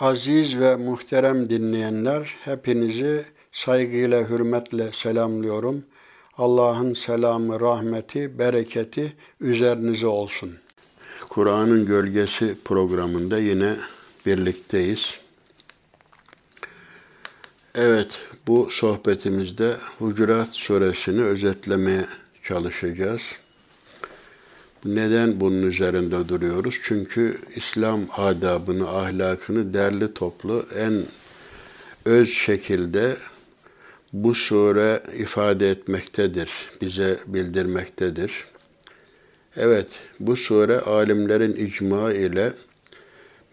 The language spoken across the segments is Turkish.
Aziz ve muhterem dinleyenler, hepinizi saygıyla, hürmetle selamlıyorum. Allah'ın selamı, rahmeti, bereketi üzerinize olsun. Kur'an'ın Gölgesi programında yine birlikteyiz. Evet, bu sohbetimizde Hucurat suresini özetlemeye çalışacağız. Neden bunun üzerinde duruyoruz? Çünkü İslam adabını, ahlakını derli toplu en öz şekilde bu sure ifade etmektedir, bize bildirmektedir. Evet, bu sure alimlerin icma ile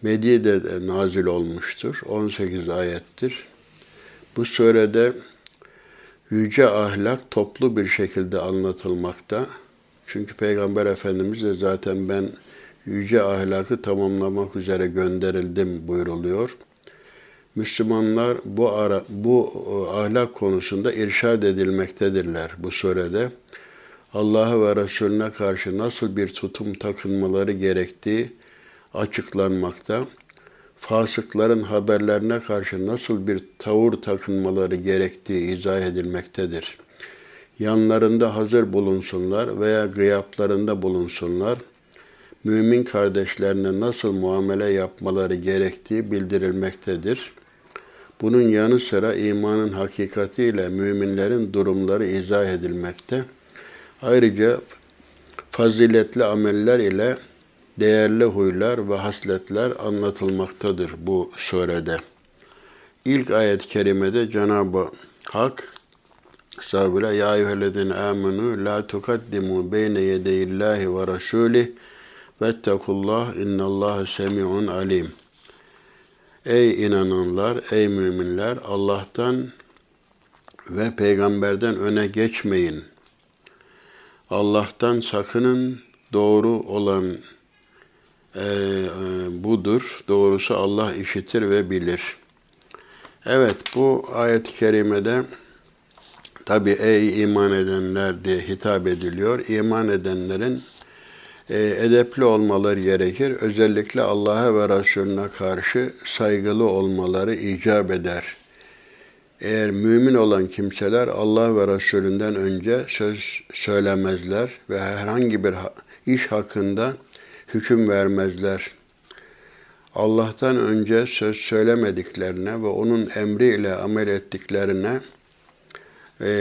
Medine'de nazil olmuştur. 18 ayettir. Bu surede yüce ahlak toplu bir şekilde anlatılmakta. Çünkü Peygamber Efendimiz de zaten ben yüce ahlakı tamamlamak üzere gönderildim buyuruluyor. Müslümanlar bu ara, bu e, ahlak konusunda irşad edilmektedirler bu surede. Allah'a ve Resulüne karşı nasıl bir tutum takınmaları gerektiği açıklanmakta. Fasıkların haberlerine karşı nasıl bir tavır takınmaları gerektiği izah edilmektedir. Yanlarında hazır bulunsunlar veya gıyaplarında bulunsunlar. Mümin kardeşlerine nasıl muamele yapmaları gerektiği bildirilmektedir. Bunun yanı sıra imanın hakikatiyle müminlerin durumları izah edilmekte. Ayrıca faziletli ameller ile değerli huylar ve hasletler anlatılmaktadır bu surede. İlk ayet-i kerimede Cenab-ı Hak Estağfirullah. Ya eyyühellezine amenu la tukaddimu beyne yedeyillahi ve rasulih vettekullah innallâhe semi'un alim. Ey inananlar, ey müminler Allah'tan ve peygamberden öne geçmeyin. Allah'tan sakının doğru olan e, e, budur. Doğrusu Allah işitir ve bilir. Evet bu ayet-i kerimede tabi ey iman edenler diye hitap ediliyor. İman edenlerin e, edepli olmaları gerekir. Özellikle Allah'a ve Resulüne karşı saygılı olmaları icap eder. Eğer mümin olan kimseler Allah ve Resulünden önce söz söylemezler ve herhangi bir iş hakkında hüküm vermezler. Allah'tan önce söz söylemediklerine ve onun emriyle amel ettiklerine e,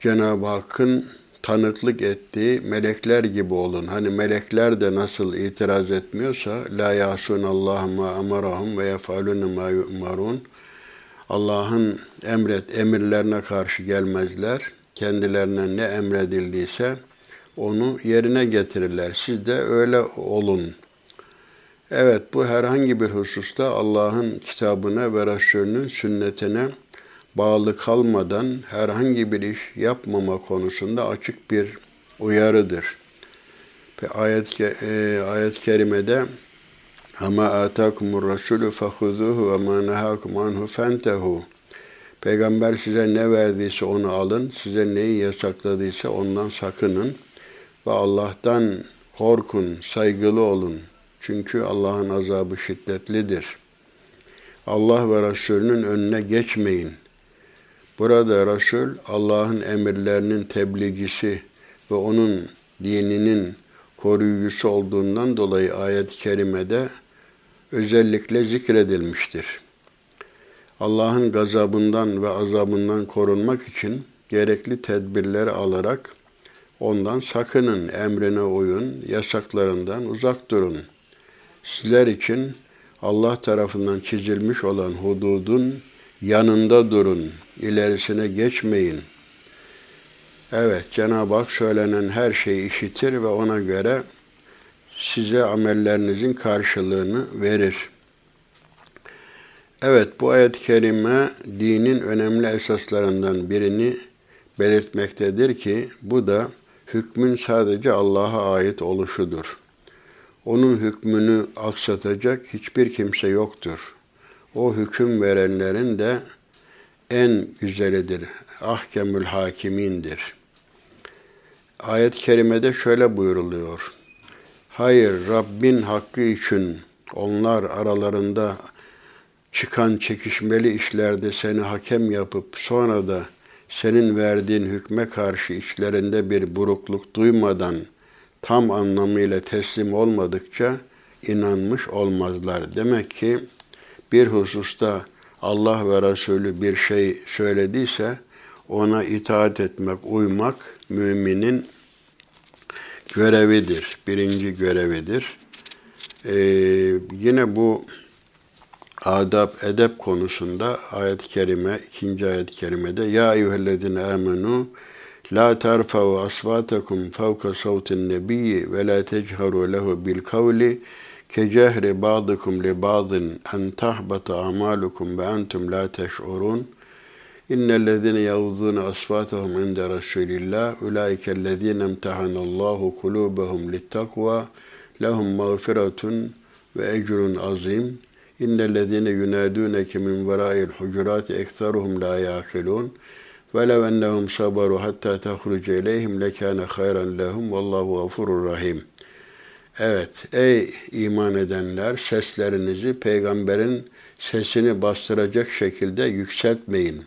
Cenab-ı Hakk'ın tanıklık ettiği melekler gibi olun. Hani melekler de nasıl itiraz etmiyorsa la yasun Allah ma amarahum ve yefalun ma yu'marun. Allah'ın emret emirlerine karşı gelmezler. Kendilerine ne emredildiyse onu yerine getirirler. Siz de öyle olun. Evet bu herhangi bir hususta Allah'ın kitabına ve Resulünün sünnetine bağlı kalmadan herhangi bir iş yapmama konusunda açık bir uyarıdır. Ve ayet e, ayet kerimede ama atakumur rasulü fehuzuhu ve ma nehakum anhu fentehu. Peygamber size ne verdiyse onu alın, size neyi yasakladıysa ondan sakının ve Allah'tan korkun, saygılı olun. Çünkü Allah'ın azabı şiddetlidir. Allah ve Resulünün önüne geçmeyin. Burada Resul Allah'ın emirlerinin tebliğcisi ve onun dininin koruyucusu olduğundan dolayı ayet-i kerimede özellikle zikredilmiştir. Allah'ın gazabından ve azabından korunmak için gerekli tedbirleri alarak ondan sakının, emrine uyun, yasaklarından uzak durun. Sizler için Allah tarafından çizilmiş olan hududun yanında durun, ilerisine geçmeyin. Evet, Cenab-ı Hak söylenen her şeyi işitir ve ona göre size amellerinizin karşılığını verir. Evet, bu ayet-i kerime dinin önemli esaslarından birini belirtmektedir ki bu da hükmün sadece Allah'a ait oluşudur. Onun hükmünü aksatacak hiçbir kimse yoktur. O hüküm verenlerin de en güzelidir. Ahkemül hakimindir. Ayet-i kerimede şöyle buyuruluyor. Hayır, Rabbin hakkı için onlar aralarında çıkan çekişmeli işlerde seni hakem yapıp sonra da senin verdiğin hükme karşı içlerinde bir burukluk duymadan tam anlamıyla teslim olmadıkça inanmış olmazlar. Demek ki bir hususta Allah ve Resulü bir şey söylediyse ona itaat etmek, uymak müminin görevidir. Birinci görevidir. Ee, yine bu adab, edep konusunda ayet-i kerime, ikinci ayet-i kerimede Ya eyyühellezine amenu La terfa'u asvatakum fevka savtin nebiyyi ve la techeru lehu bil kavli kecehri ba'dikum li ba'din en tahbata amalukum ve entum la teş'urun. İnnellezine yağudun asvatahum inde Resulillah ulaikellezine imtahanallahu kulubahum littakva lehum mağfiretun ve ecrun azim. İnnellezine yunadunke min vera'il hucurat ekseruhum la yaqilun. وَلَوْ اَنَّهُمْ صَبَرُوا حَتَّى تَخْرُجَ اِلَيْهِمْ لَكَانَ خَيْرًا لَهُمْ وَاللّٰهُ غَفُرٌ rahim. Evet, ey iman edenler seslerinizi peygamberin sesini bastıracak şekilde yükseltmeyin.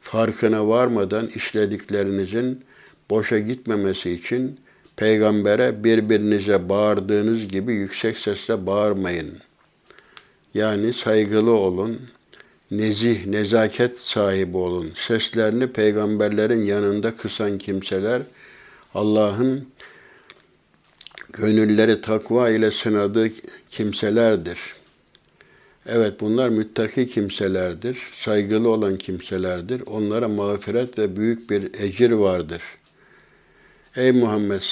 Farkına varmadan işlediklerinizin boşa gitmemesi için peygambere birbirinize bağırdığınız gibi yüksek sesle bağırmayın. Yani saygılı olun, nezih, nezaket sahibi olun. Seslerini peygamberlerin yanında kısan kimseler Allah'ın gönülleri takva ile sınadığı kimselerdir. Evet bunlar müttaki kimselerdir, saygılı olan kimselerdir. Onlara mağfiret ve büyük bir ecir vardır. Ey Muhammed!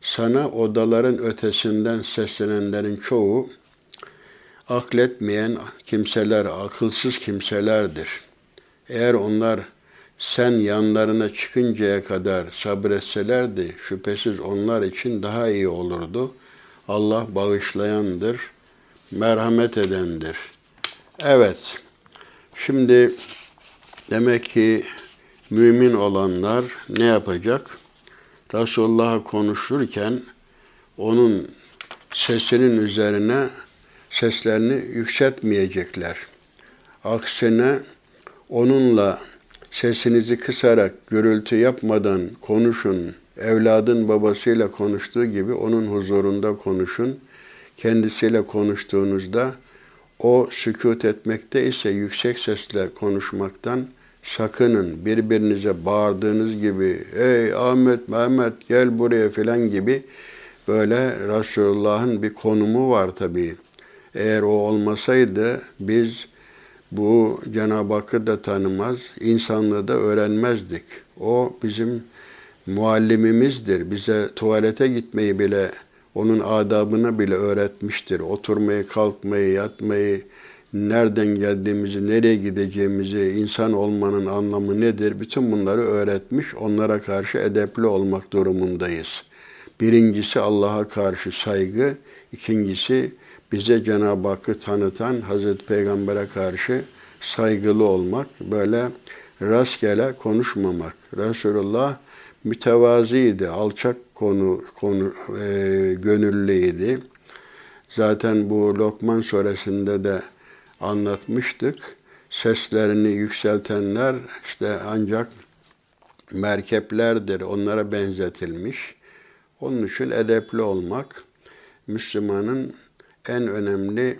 Sana odaların ötesinden seslenenlerin çoğu akletmeyen kimseler, akılsız kimselerdir. Eğer onlar sen yanlarına çıkıncaya kadar sabretselerdi, şüphesiz onlar için daha iyi olurdu. Allah bağışlayandır, merhamet edendir. Evet, şimdi demek ki mümin olanlar ne yapacak? Resulullah'a konuşurken onun sesinin üzerine seslerini yükseltmeyecekler. Aksine onunla sesinizi kısarak, gürültü yapmadan konuşun. Evladın babasıyla konuştuğu gibi onun huzurunda konuşun. Kendisiyle konuştuğunuzda o sükut etmekte ise yüksek sesle konuşmaktan sakının. Birbirinize bağırdığınız gibi ey Ahmet, Mehmet gel buraya filan gibi böyle Resulullah'ın bir konumu var tabii. Eğer o olmasaydı biz bu Cenab-ı Hakk'ı da tanımaz, insanlığı da öğrenmezdik. O bizim muallimimizdir. Bize tuvalete gitmeyi bile, onun adabını bile öğretmiştir. Oturmayı, kalkmayı, yatmayı, nereden geldiğimizi, nereye gideceğimizi, insan olmanın anlamı nedir? Bütün bunları öğretmiş, onlara karşı edepli olmak durumundayız. Birincisi Allah'a karşı saygı, ikincisi bize Cenab-ı Hakk'ı tanıtan Hazreti Peygamber'e karşı saygılı olmak, böyle rastgele konuşmamak. Resulullah mütevaziydi, alçak konu, konu e, gönüllüydi. Zaten bu Lokman suresinde de anlatmıştık. Seslerini yükseltenler işte ancak merkeplerdir, onlara benzetilmiş. Onun için edepli olmak Müslümanın en önemli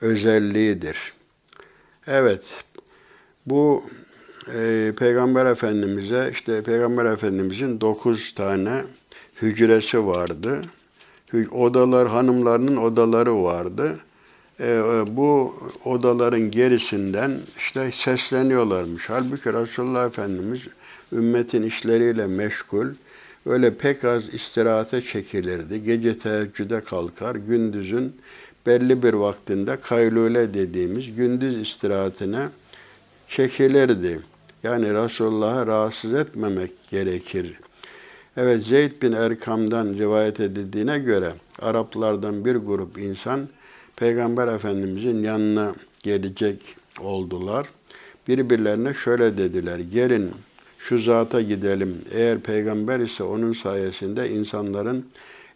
özelliğidir. Evet, bu e, Peygamber Efendimiz'e işte Peygamber Efendimiz'in dokuz tane hücresi vardı. Odalar, hanımlarının odaları vardı. E, e, bu odaların gerisinden işte sesleniyorlarmış. Halbuki Resulullah Efendimiz ümmetin işleriyle meşgul. Öyle pek az istirahate çekilirdi. Gece teheccüde kalkar, gündüzün belli bir vaktinde kaylule dediğimiz gündüz istirahatine çekilirdi. Yani Resulullah'ı rahatsız etmemek gerekir. Evet Zeyd bin Erkam'dan rivayet edildiğine göre Araplardan bir grup insan Peygamber Efendimizin yanına gelecek oldular. Birbirlerine şöyle dediler. Gelin şu zata gidelim. Eğer peygamber ise onun sayesinde insanların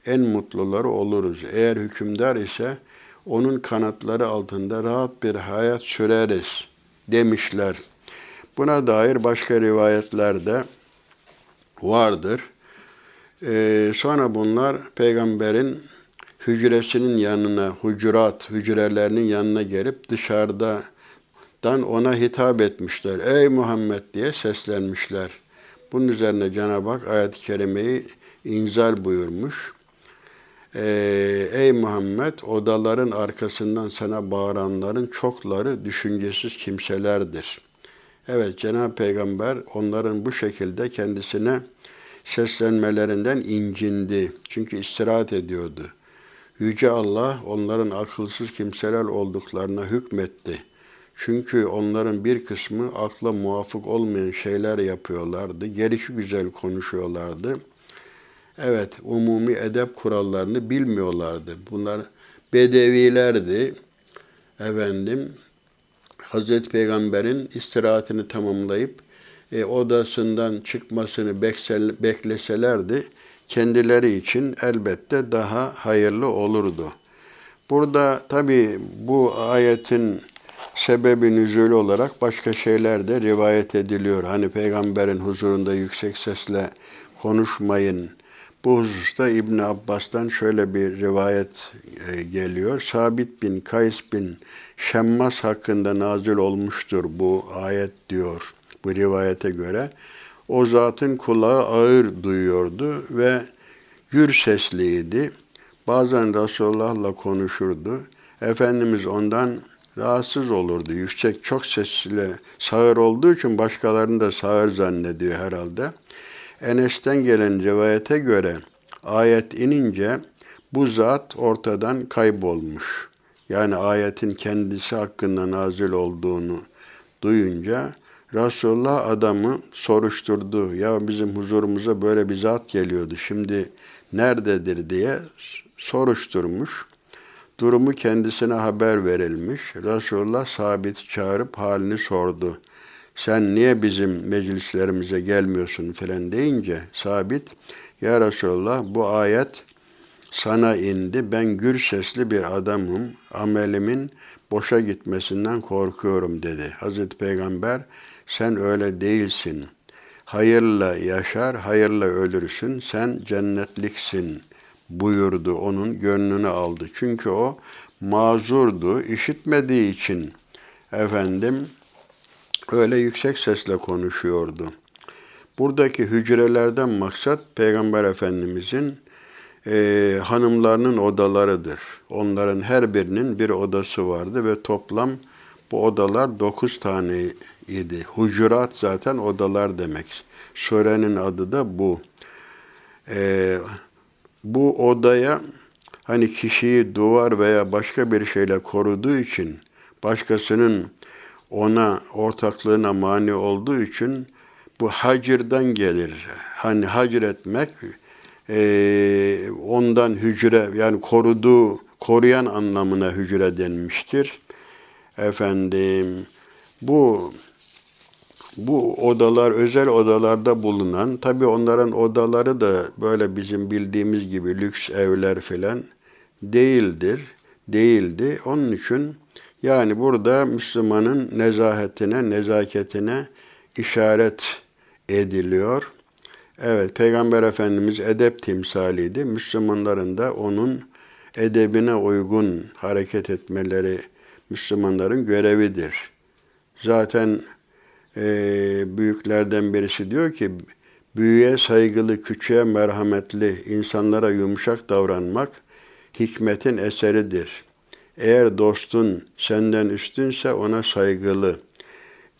en mutluları oluruz. Eğer hükümdar ise onun kanatları altında rahat bir hayat süreriz demişler. Buna dair başka rivayetler de vardır. Ee, sonra bunlar peygamberin hücresinin yanına, hucurat, hücrelerinin yanına gelip dışarıdan ona hitap etmişler. Ey Muhammed diye seslenmişler. Bunun üzerine Cenab-ı Hak ayet-i kerimeyi inzal buyurmuş. Ee, ey Muhammed odaların arkasından sana bağıranların çokları düşüncesiz kimselerdir. Evet Cenab-ı Peygamber onların bu şekilde kendisine seslenmelerinden incindi. Çünkü istirahat ediyordu. Yüce Allah onların akılsız kimseler olduklarına hükmetti. Çünkü onların bir kısmı akla muvafık olmayan şeyler yapıyorlardı. Gelişi güzel konuşuyorlardı. Evet, umumi edep kurallarını bilmiyorlardı. Bunlar bedevilerdi. Efendim, Hazreti Peygamber'in istirahatini tamamlayıp e, odasından çıkmasını bekleselerdi kendileri için elbette daha hayırlı olurdu. Burada tabi bu ayetin sebebi nüzulü olarak başka şeyler de rivayet ediliyor. Hani peygamberin huzurunda yüksek sesle konuşmayın. Bu hususta İbn Abbas'tan şöyle bir rivayet e, geliyor. Sabit bin Kays bin Şemmas hakkında nazil olmuştur bu ayet diyor bu rivayete göre. O zatın kulağı ağır duyuyordu ve gür sesliydi. Bazen Resulullah'la konuşurdu. Efendimiz ondan rahatsız olurdu. Yüksek çok sesle sağır olduğu için başkalarını da sağır zannediyor herhalde. Enes'ten gelen rivayete göre ayet inince bu zat ortadan kaybolmuş. Yani ayetin kendisi hakkında nazil olduğunu duyunca Resulullah adamı soruşturdu. Ya bizim huzurumuza böyle bir zat geliyordu. Şimdi nerededir diye soruşturmuş. Durumu kendisine haber verilmiş. Resulullah sabit çağırıp halini sordu. Sen niye bizim meclislerimize gelmiyorsun filan deyince sabit ya Resulullah bu ayet sana indi. Ben gür sesli bir adamım. Amelimin boşa gitmesinden korkuyorum dedi. Hazreti Peygamber sen öyle değilsin. Hayırla yaşar, hayırla ölürsün. Sen cennetliksin buyurdu. Onun gönlünü aldı. Çünkü o mazurdu. işitmediği için efendim öyle yüksek sesle konuşuyordu. Buradaki hücrelerden maksat Peygamber Efendimizin e, hanımlarının odalarıdır. Onların her birinin bir odası vardı ve toplam bu odalar dokuz tane idi. Hucurat zaten odalar demek. Surenin adı da bu. Ee, bu odaya hani kişiyi duvar veya başka bir şeyle koruduğu için başkasının ona ortaklığına mani olduğu için bu hacirden gelir. Hani hacir etmek e, ondan hücre yani koruduğu, koruyan anlamına hücre denmiştir. Efendim bu bu odalar özel odalarda bulunan tabi onların odaları da böyle bizim bildiğimiz gibi lüks evler filan değildir. Değildi. Onun için yani burada Müslümanın nezahetine, nezaketine işaret ediliyor. Evet, Peygamber Efendimiz edep timsaliydi. Müslümanların da onun edebine uygun hareket etmeleri Müslümanların görevidir. Zaten e, büyüklerden birisi diyor ki, büyüye saygılı, küçüğe merhametli, insanlara yumuşak davranmak hikmetin eseridir. Eğer dostun senden üstünse ona saygılı,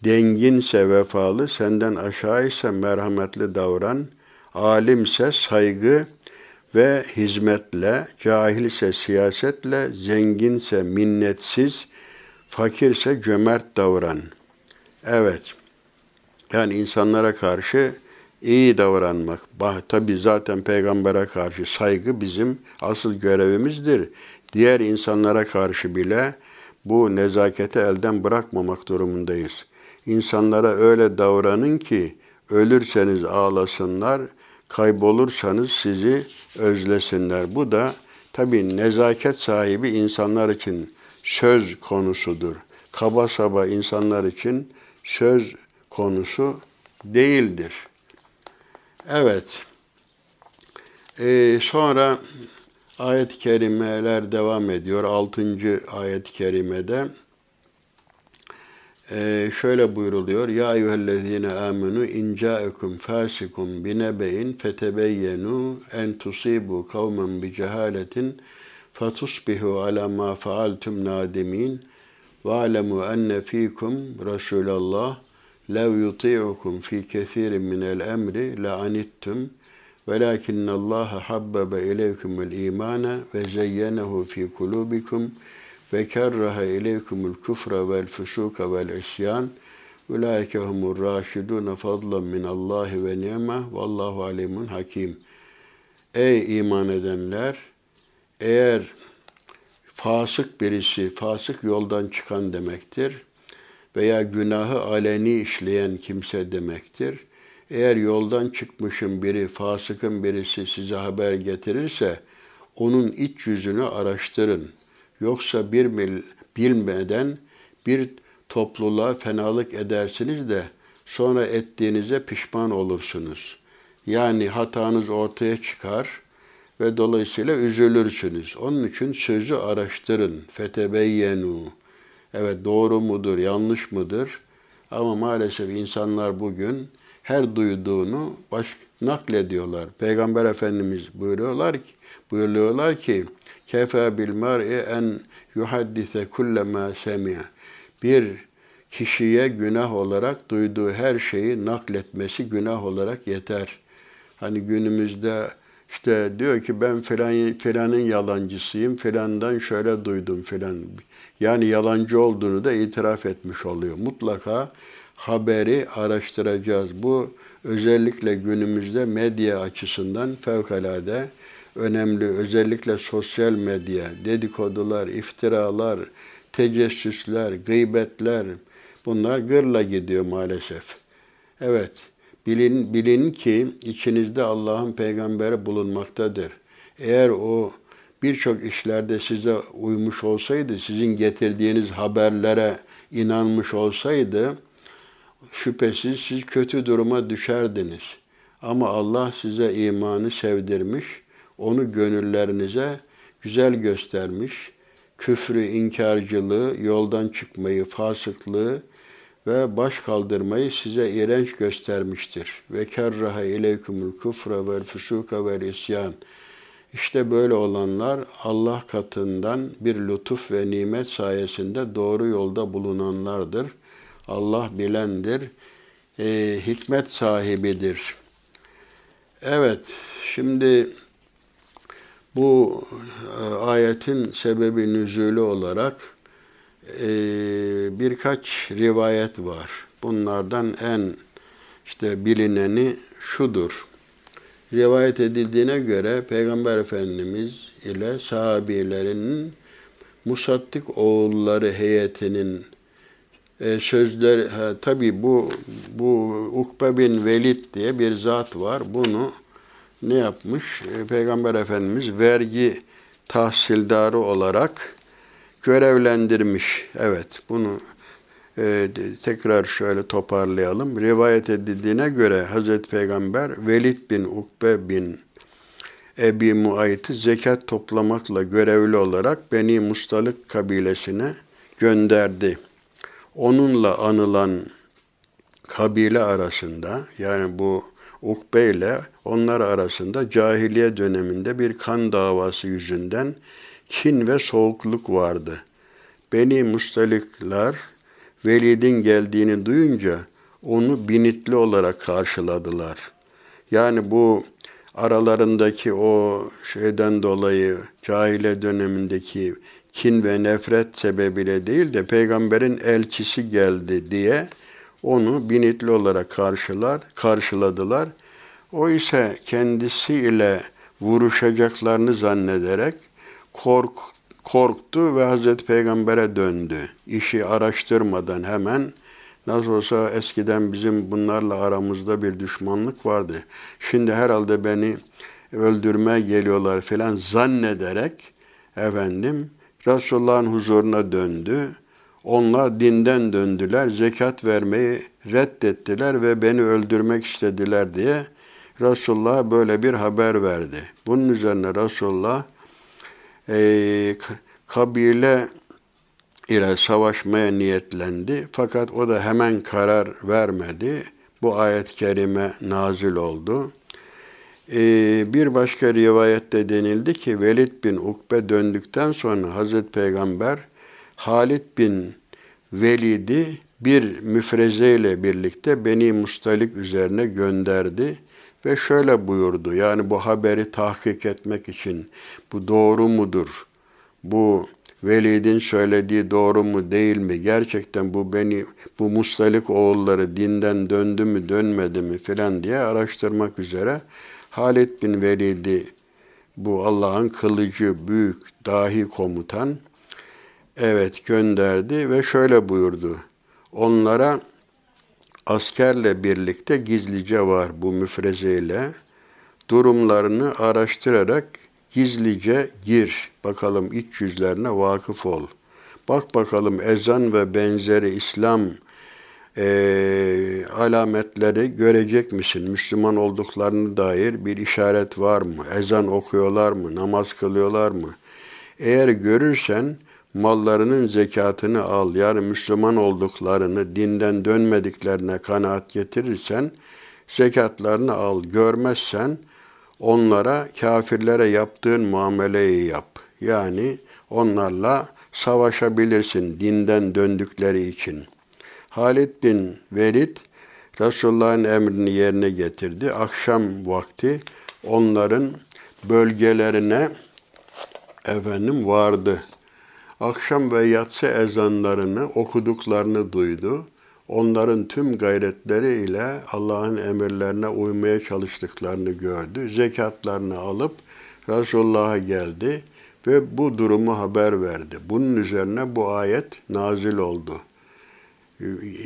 denginse vefalı, senden aşağıysa merhametli davran, alimse saygı ve hizmetle, cahilse siyasetle, zenginse minnetsiz, fakirse cömert davran. Evet, yani insanlara karşı iyi davranmak. Tabi zaten peygambere karşı saygı bizim asıl görevimizdir. Diğer insanlara karşı bile bu nezaketi elden bırakmamak durumundayız. İnsanlara öyle davranın ki ölürseniz ağlasınlar, kaybolursanız sizi özlesinler. Bu da Tabi nezaket sahibi insanlar için söz konusudur. Kaba saba insanlar için söz konusu değildir. Evet. Ee, sonra ayet-i kerimeler devam ediyor. Altıncı ayet-i kerimede ee, şöyle buyruluyor. Ya eyyühellezine amenu in ca'ekum fasikum binebe'in fetebeyyenu en tusibu kavmen bi cehaletin fatusbihu ala ma faaltum nadimin ve alemu enne fikum Resulallah la anittum velakinne Allah habbebe ileykumul imane ve zeyyenehu fi kulubikum ve kerraha ileykumul kufra vel fusuka vel isyan Ulaike humur raşidun fadlan min Allah ve ni'me vallahu alimun hakim. Ey iman edenler eğer fasık birisi fasık yoldan çıkan demektir veya günahı aleni işleyen kimse demektir. Eğer yoldan çıkmışın biri, fasıkın birisi size haber getirirse onun iç yüzünü araştırın.'' Yoksa bir mil, bilmeden bir topluluğa fenalık edersiniz de sonra ettiğinize pişman olursunuz. Yani hatanız ortaya çıkar ve dolayısıyla üzülürsünüz. Onun için sözü araştırın. Fetebeyyenu. Evet doğru mudur, yanlış mıdır? Ama maalesef insanlar bugün her duyduğunu baş naklediyorlar. Peygamber Efendimiz buyuruyorlar ki, buyuruyorlar ki Kefe bil mar'i en yuhaddise kullema semi'a. Bir kişiye günah olarak duyduğu her şeyi nakletmesi günah olarak yeter. Hani günümüzde işte diyor ki ben filan filanın yalancısıyım, filandan şöyle duydum filan. Yani yalancı olduğunu da itiraf etmiş oluyor. Mutlaka haberi araştıracağız. Bu özellikle günümüzde medya açısından fevkalade önemli. Özellikle sosyal medya, dedikodular, iftiralar, tecessüsler, gıybetler bunlar gırla gidiyor maalesef. Evet, bilin, bilin ki içinizde Allah'ın peygamberi bulunmaktadır. Eğer o birçok işlerde size uymuş olsaydı, sizin getirdiğiniz haberlere inanmış olsaydı, şüphesiz siz kötü duruma düşerdiniz. Ama Allah size imanı sevdirmiş, onu gönüllerinize güzel göstermiş. Küfrü, inkarcılığı, yoldan çıkmayı, fasıklığı ve baş kaldırmayı size iğrenç göstermiştir. Ve kerraha ileykumul kufra vel fusuka vel isyan. İşte böyle olanlar Allah katından bir lütuf ve nimet sayesinde doğru yolda bulunanlardır. Allah bilendir, e, hikmet sahibidir. Evet, şimdi bu e, ayetin sebebi nüzulü olarak e, birkaç rivayet var. Bunlardan en işte bilineni şudur. Rivayet edildiğine göre Peygamber Efendimiz ile sahabilerinin Musattık oğulları heyetinin e, sözler tabi bu bu Ukbe bin Velid diye bir zat var. Bunu ne yapmış? E, Peygamber Efendimiz vergi tahsildarı olarak görevlendirmiş. Evet, bunu e, tekrar şöyle toparlayalım. Rivayet edildiğine göre Hazreti Peygamber Velid bin Ukbe bin Ebi Muayt'ı zekat toplamakla görevli olarak Beni Mustalık kabilesine gönderdi. Onunla anılan kabile arasında yani bu Ukbe ile onlar arasında cahiliye döneminde bir kan davası yüzünden kin ve soğukluk vardı. Beni Mustalikler Velid'in geldiğini duyunca onu binitli olarak karşıladılar. Yani bu aralarındaki o şeyden dolayı cahile dönemindeki kin ve nefret sebebiyle değil de peygamberin elçisi geldi diye onu binitli olarak karşılar, karşıladılar. O ise kendisiyle vuruşacaklarını zannederek kork, korktu ve Hazreti Peygamber'e döndü. İşi araştırmadan hemen Nasıl olsa eskiden bizim bunlarla aramızda bir düşmanlık vardı. Şimdi herhalde beni öldürmeye geliyorlar filan zannederek efendim Resulullah'ın huzuruna döndü. Onlar dinden döndüler, zekat vermeyi reddettiler ve beni öldürmek istediler diye Resulullah böyle bir haber verdi. Bunun üzerine Resulullah e, kabile ile savaşmaya niyetlendi. Fakat o da hemen karar vermedi. Bu ayet-i kerime nazil oldu. Ee, bir başka rivayette denildi ki Velid bin Ukbe döndükten sonra Hazreti Peygamber Halid bin Velid'i bir müfreze ile birlikte Beni Mustalik üzerine gönderdi ve şöyle buyurdu. Yani bu haberi tahkik etmek için bu doğru mudur? Bu Velid'in söylediği doğru mu değil mi? Gerçekten bu beni bu Mustalik oğulları dinden döndü mü dönmedi mi filan diye araştırmak üzere Halid bin Velid'i bu Allah'ın kılıcı büyük dahi komutan evet gönderdi ve şöyle buyurdu. Onlara askerle birlikte gizlice var bu müfrezeyle durumlarını araştırarak gizlice gir. Bakalım iç yüzlerine vakıf ol. Bak bakalım ezan ve benzeri İslam e, alametleri görecek misin? Müslüman olduklarını dair bir işaret var mı? Ezan okuyorlar mı? Namaz kılıyorlar mı? Eğer görürsen mallarının zekatını al. Yani Müslüman olduklarını, dinden dönmediklerine kanaat getirirsen zekatlarını al. Görmezsen onlara kafirlere yaptığın muameleyi yap. Yani onlarla savaşabilirsin dinden döndükleri için.'' Halid bin Velid Resulullah'ın emrini yerine getirdi. Akşam vakti onların bölgelerine efendim vardı. Akşam ve yatsı ezanlarını okuduklarını duydu. Onların tüm gayretleri ile Allah'ın emirlerine uymaya çalıştıklarını gördü. Zekatlarını alıp Resulullah'a geldi ve bu durumu haber verdi. Bunun üzerine bu ayet nazil oldu.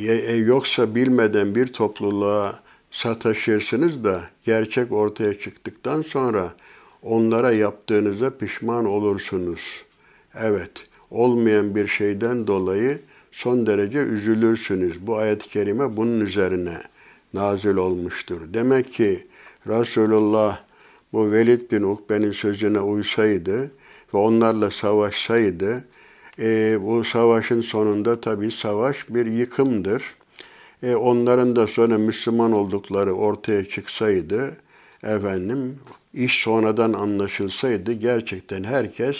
E, yoksa bilmeden bir topluluğa sataşırsınız da gerçek ortaya çıktıktan sonra onlara yaptığınıza pişman olursunuz. Evet, olmayan bir şeyden dolayı son derece üzülürsünüz. Bu ayet-i kerime bunun üzerine nazil olmuştur. Demek ki Resulullah bu Velid bin Ukbe'nin sözüne uysaydı ve onlarla savaşsaydı, e, bu savaşın sonunda tabii savaş bir yıkımdır. E, onların da sonra Müslüman oldukları ortaya çıksaydı, efendim, iş sonradan anlaşılsaydı gerçekten herkes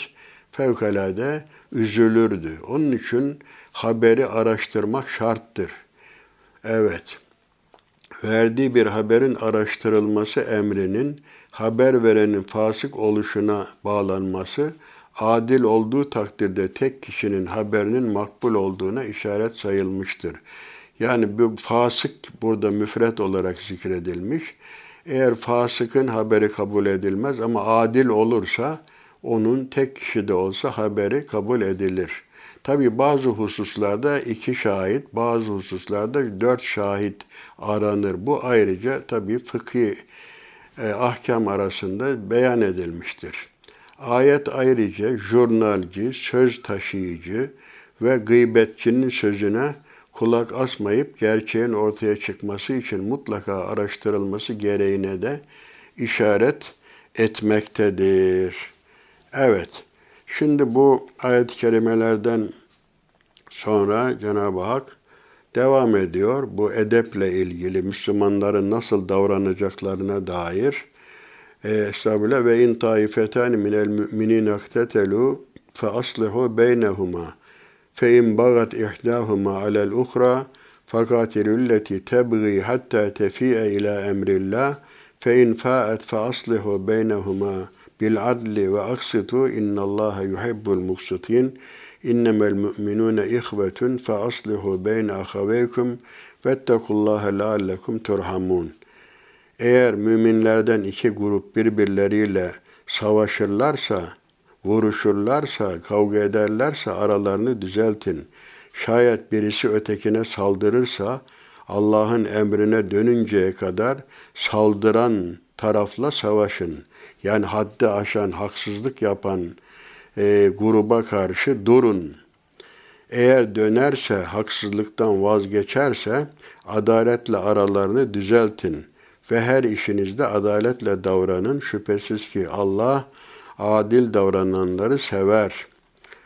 fevkalade üzülürdü. Onun için haberi araştırmak şarttır. Evet, verdiği bir haberin araştırılması emrinin haber verenin fasık oluşuna bağlanması adil olduğu takdirde tek kişinin haberinin makbul olduğuna işaret sayılmıştır. Yani bu fasık burada müfret olarak zikredilmiş. Eğer fasıkın haberi kabul edilmez ama adil olursa onun tek kişi de olsa haberi kabul edilir. Tabi bazı hususlarda iki şahit, bazı hususlarda dört şahit aranır. Bu ayrıca tabi fıkhi e, ahkam arasında beyan edilmiştir. Ayet ayrıca jurnalci, söz taşıyıcı ve gıybetçinin sözüne kulak asmayıp gerçeğin ortaya çıkması için mutlaka araştırılması gereğine de işaret etmektedir. Evet, şimdi bu ayet-i kerimelerden sonra Cenab-ı Hak devam ediyor. Bu edeple ilgili Müslümanların nasıl davranacaklarına dair. Estağfirullah. Ve in taifetan minel müminin aktetelu fe aslihu beynehuma. Fe in bagat ihdahuma alel uhra fakatilulleti tebgi hatta tefi'e ila emrillah. Fe in fa'at fe aslihu beynehuma bil adli ve aksitu innallaha yuhibbul muksitin innemel mu'minune ihvetun fe aslihu beyne ahaveykum vettekullaha leallekum turhamun.'' Eğer müminlerden iki grup birbirleriyle savaşırlarsa, vuruşurlarsa, kavga ederlerse aralarını düzeltin. Şayet birisi ötekine saldırırsa, Allah'ın emrine dönünceye kadar saldıran tarafla savaşın. Yani haddi aşan, haksızlık yapan e, gruba karşı durun. Eğer dönerse, haksızlıktan vazgeçerse adaletle aralarını düzeltin ve her işinizde adaletle davranın. Şüphesiz ki Allah adil davrananları sever.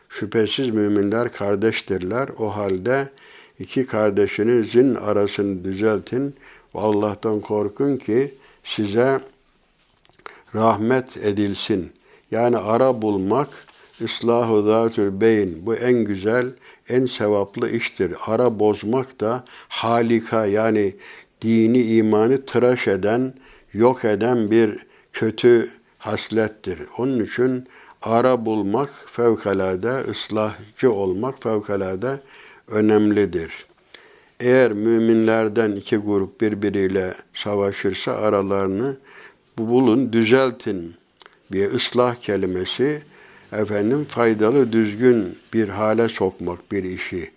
Şüphesiz müminler kardeştirler. O halde iki kardeşinizin arasını düzeltin Allah'tan korkun ki size rahmet edilsin. Yani ara bulmak, ıslahu zatül beyin bu en güzel, en sevaplı iştir. Ara bozmak da halika yani dini imanı tıraş eden, yok eden bir kötü haslettir. Onun için ara bulmak fevkalade, ıslahcı olmak fevkalade önemlidir. Eğer müminlerden iki grup birbiriyle savaşırsa aralarını bulun, düzeltin. Bir ıslah kelimesi efendim faydalı, düzgün bir hale sokmak bir işi.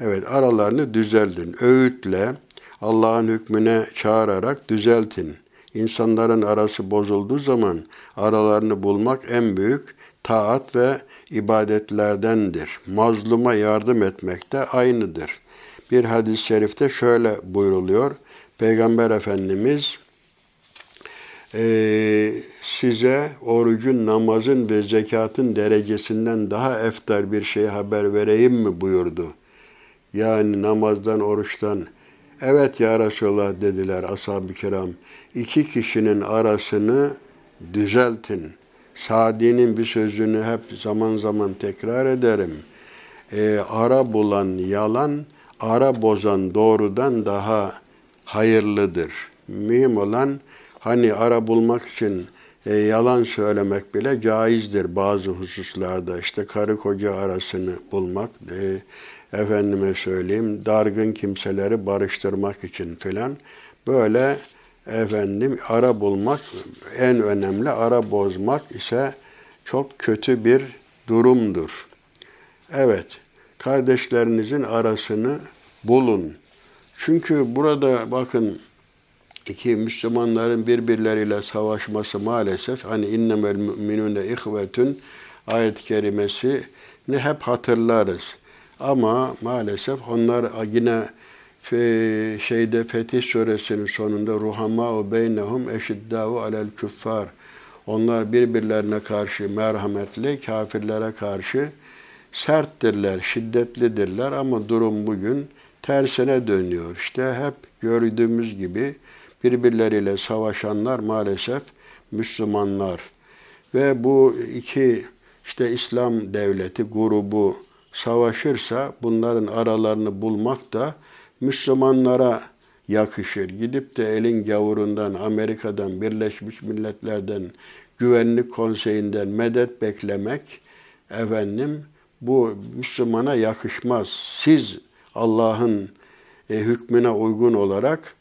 Evet aralarını düzeltin. Öğütle, Allah'ın hükmüne çağırarak düzeltin. İnsanların arası bozulduğu zaman aralarını bulmak en büyük taat ve ibadetlerdendir. Mazluma yardım etmek de aynıdır. Bir hadis-i şerifte şöyle buyruluyor. Peygamber Efendimiz e, size orucun, namazın ve zekatın derecesinden daha eftar bir şey haber vereyim mi buyurdu. Yani namazdan, oruçtan. Evet ya Resulallah dediler ashab-ı kiram. İki kişinin arasını düzeltin. Sadi'nin bir sözünü hep zaman zaman tekrar ederim. E, ara bulan yalan, ara bozan doğrudan daha hayırlıdır. Mühim olan hani ara bulmak için e, yalan söylemek bile caizdir bazı hususlarda. İşte karı koca arasını bulmak, e, efendime söyleyeyim, dargın kimseleri barıştırmak için filan böyle efendim ara bulmak en önemli ara bozmak ise çok kötü bir durumdur. Evet, kardeşlerinizin arasını bulun. Çünkü burada bakın iki Müslümanların birbirleriyle savaşması maalesef hani innemel müminune ihvetün ayet-i kerimesi ne hep hatırlarız. Ama maalesef onlar yine şeyde Fetih Suresinin sonunda ruhama beynehum eşiddâhu alel küffar. Onlar birbirlerine karşı merhametli, kafirlere karşı serttirler, şiddetlidirler ama durum bugün tersine dönüyor. İşte hep gördüğümüz gibi birbirleriyle savaşanlar maalesef Müslümanlar. Ve bu iki işte İslam devleti grubu savaşırsa bunların aralarını bulmak da Müslümanlara yakışır. Gidip de elin gavurundan, Amerika'dan, Birleşmiş Milletler'den, Güvenlik Konseyi'nden medet beklemek efendim bu Müslümana yakışmaz. Siz Allah'ın e, hükmüne uygun olarak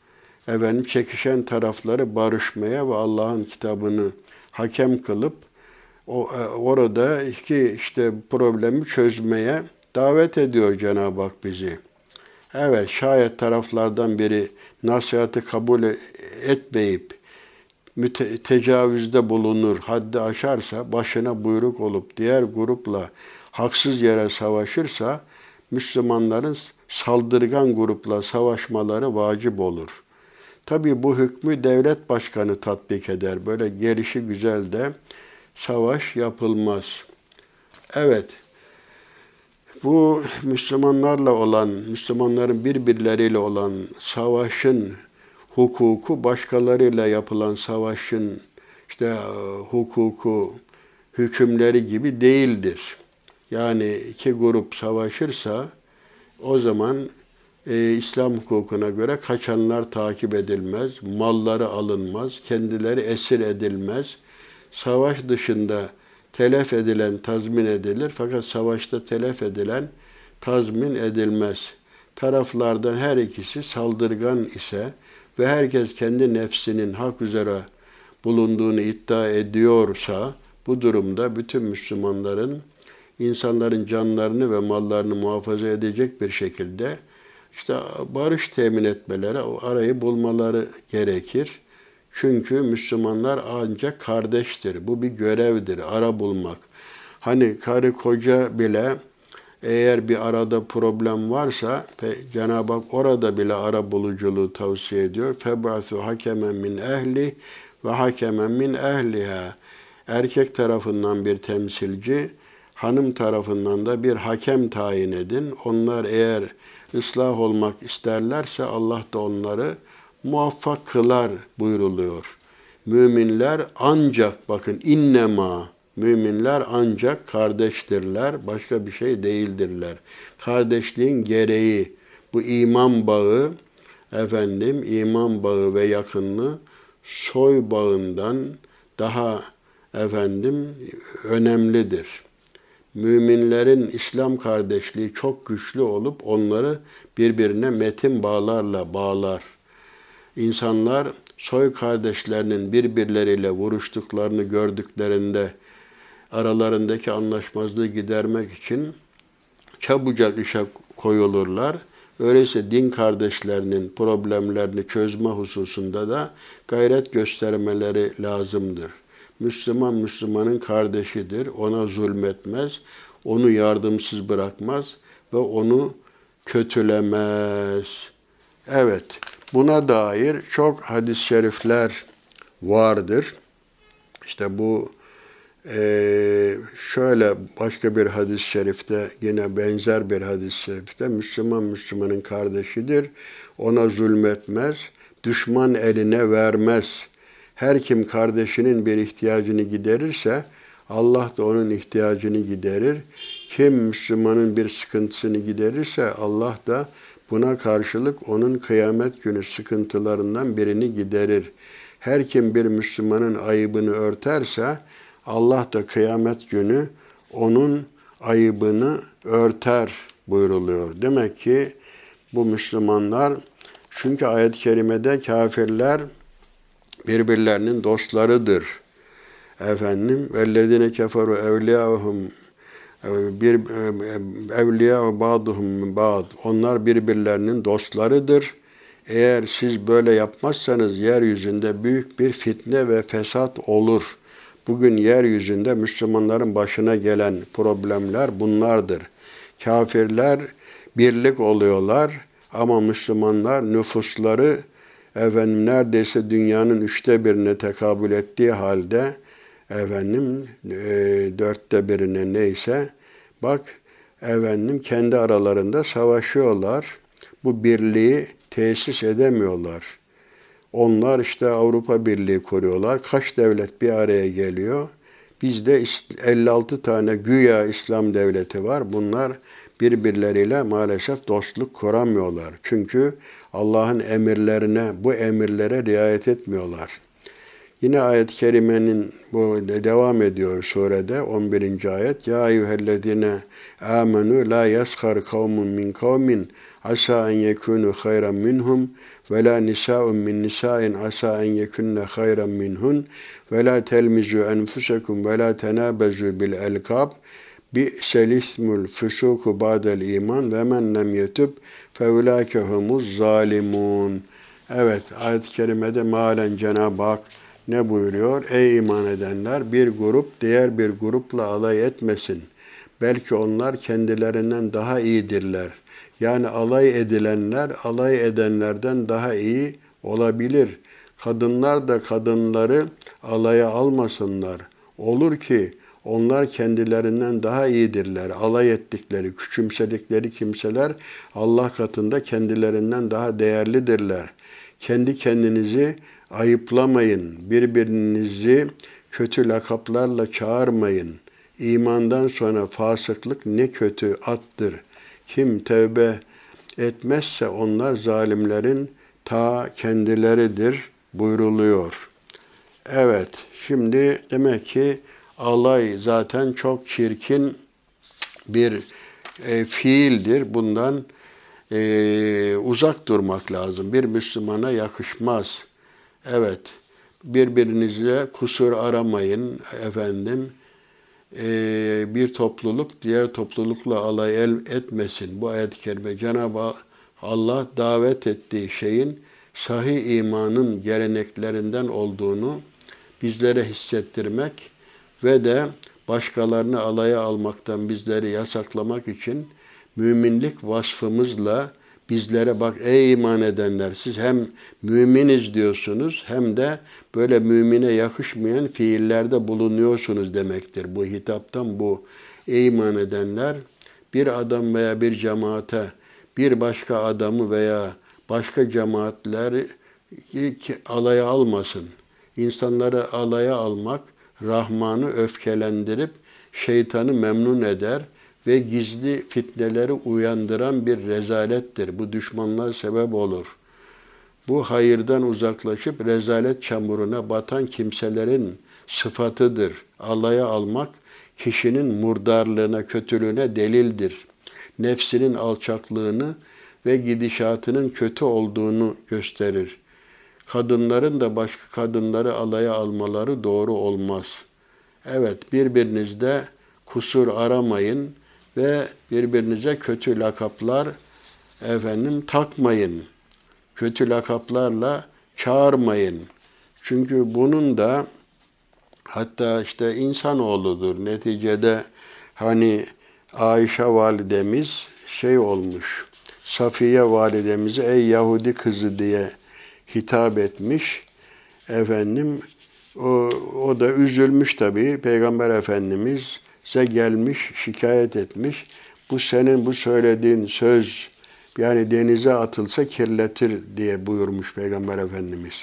efendim çekişen tarafları barışmaya ve Allah'ın kitabını hakem kılıp o, e, orada iki işte problemi çözmeye davet ediyor Cenab-ı Hak bizi. Evet, şayet taraflardan biri nasihatı kabul etmeyip müte- tecavüzde bulunur, haddi aşarsa, başına buyruk olup diğer grupla haksız yere savaşırsa, Müslümanların saldırgan grupla savaşmaları vacip olur. Tabi bu hükmü devlet başkanı tatbik eder. Böyle gelişi güzel de savaş yapılmaz. Evet, bu Müslümanlarla olan, Müslümanların birbirleriyle olan savaşın hukuku başkalarıyla yapılan savaşın işte hukuku, hükümleri gibi değildir. Yani iki grup savaşırsa o zaman e, İslam hukukuna göre kaçanlar takip edilmez, malları alınmaz, kendileri esir edilmez. Savaş dışında telef edilen tazmin edilir fakat savaşta telef edilen tazmin edilmez. Taraflardan her ikisi saldırgan ise ve herkes kendi nefsinin hak üzere bulunduğunu iddia ediyorsa bu durumda bütün Müslümanların insanların canlarını ve mallarını muhafaza edecek bir şekilde işte barış temin etmeleri, o arayı bulmaları gerekir. Çünkü Müslümanlar ancak kardeştir. Bu bir görevdir, ara bulmak. Hani karı koca bile eğer bir arada problem varsa Cenab-ı Hak orada bile ara buluculuğu tavsiye ediyor. Febasu hakemen min ehli ve hakemen min ehliha. Erkek tarafından bir temsilci, hanım tarafından da bir hakem tayin edin. Onlar eğer ıslah olmak isterlerse Allah da onları muvaffak kılar buyruluyor. Müminler ancak bakın innema müminler ancak kardeştirler, başka bir şey değildirler. Kardeşliğin gereği bu iman bağı efendim iman bağı ve yakınlığı soy bağından daha efendim önemlidir. Müminlerin İslam kardeşliği çok güçlü olup onları birbirine metin bağlarla bağlar. İnsanlar soy kardeşlerinin birbirleriyle vuruştuklarını gördüklerinde aralarındaki anlaşmazlığı gidermek için çabucak işe koyulurlar. Öyleyse din kardeşlerinin problemlerini çözme hususunda da gayret göstermeleri lazımdır. Müslüman Müslümanın kardeşidir. Ona zulmetmez, onu yardımsız bırakmaz ve onu kötülemez. Evet, buna dair çok hadis-i şerifler vardır. İşte bu ee, şöyle başka bir hadis-i şerifte yine benzer bir hadis-i şerifte Müslüman Müslümanın kardeşidir. Ona zulmetmez, düşman eline vermez. Her kim kardeşinin bir ihtiyacını giderirse Allah da onun ihtiyacını giderir. Kim Müslümanın bir sıkıntısını giderirse Allah da buna karşılık onun kıyamet günü sıkıntılarından birini giderir. Her kim bir Müslümanın ayıbını örterse Allah da kıyamet günü onun ayıbını örter buyruluyor. Demek ki bu Müslümanlar çünkü ayet-i kerimede kafirler birbirlerinin dostlarıdır. Efendim vellezine keferu evliyahum bir evliya ba'duhum ba'd. Onlar birbirlerinin dostlarıdır. Eğer siz böyle yapmazsanız yeryüzünde büyük bir fitne ve fesat olur. Bugün yeryüzünde Müslümanların başına gelen problemler bunlardır. Kafirler birlik oluyorlar ama Müslümanlar nüfusları efendim neredeyse dünyanın üçte birine tekabül ettiği halde efendim e, dörtte birine neyse bak efendim kendi aralarında savaşıyorlar. Bu birliği tesis edemiyorlar. Onlar işte Avrupa Birliği kuruyorlar. Kaç devlet bir araya geliyor. Bizde 56 tane güya İslam devleti var. Bunlar birbirleriyle maalesef dostluk kuramıyorlar. Çünkü Allah'ın emirlerine, bu emirlere riayet etmiyorlar. Yine ayet-i kerimenin bu devam ediyor surede 11. ayet. Ya eyyühellezine amenu la yaskhar kavmun min kavmin asa en yekunu hayran minhum ve la nisa'un min nisa'in asa en yekunne hayran minhun ve la telmizu enfusekum ve la tenabezu bil elkab bi selismul fusuku ba'del iman ve men lem yetub ulake humuz zalimun. Evet ayet-i kerimede malen Cenab-ı Hak ne buyuruyor? Ey iman edenler bir grup diğer bir grupla alay etmesin. Belki onlar kendilerinden daha iyidirler. Yani alay edilenler alay edenlerden daha iyi olabilir. Kadınlar da kadınları alaya almasınlar. Olur ki onlar kendilerinden daha iyidirler. Alay ettikleri, küçümsedikleri kimseler Allah katında kendilerinden daha değerlidirler. Kendi kendinizi ayıplamayın. Birbirinizi kötü lakaplarla çağırmayın. İmandan sonra fasıklık ne kötü attır. Kim tevbe etmezse onlar zalimlerin ta kendileridir buyruluyor. Evet, şimdi demek ki alay zaten çok çirkin bir e, fiildir. Bundan e, uzak durmak lazım. Bir Müslümana yakışmaz. Evet, birbirinizle kusur aramayın efendim. Ee, bir topluluk diğer toplulukla alay el etmesin. Bu ayet-i kerime Cenab-ı Allah davet ettiği şeyin sahih imanın geleneklerinden olduğunu bizlere hissettirmek ve de başkalarını alaya almaktan bizleri yasaklamak için müminlik vasfımızla bizlere bak ey iman edenler siz hem müminiz diyorsunuz hem de böyle mümine yakışmayan fiillerde bulunuyorsunuz demektir. Bu hitaptan bu ey iman edenler bir adam veya bir cemaate bir başka adamı veya başka cemaatleri alaya almasın. İnsanları alaya almak Rahman'ı öfkelendirip şeytanı memnun eder ve gizli fitneleri uyandıran bir rezalettir. Bu düşmanlığa sebep olur. Bu hayırdan uzaklaşıp rezalet çamuruna batan kimselerin sıfatıdır. Alaya almak kişinin murdarlığına, kötülüğüne delildir. Nefsinin alçaklığını ve gidişatının kötü olduğunu gösterir. Kadınların da başka kadınları alaya almaları doğru olmaz. Evet, birbirinizde kusur aramayın ve birbirinize kötü lakaplar efendim takmayın. Kötü lakaplarla çağırmayın. Çünkü bunun da hatta işte insanoğludur. Neticede hani Ayşe validemiz şey olmuş. Safiye validemize ey Yahudi kızı diye hitap etmiş. Efendim o, o da üzülmüş tabii. Peygamber Efendimiz size gelmiş, şikayet etmiş. Bu senin bu söylediğin söz yani denize atılsa kirletir diye buyurmuş Peygamber Efendimiz.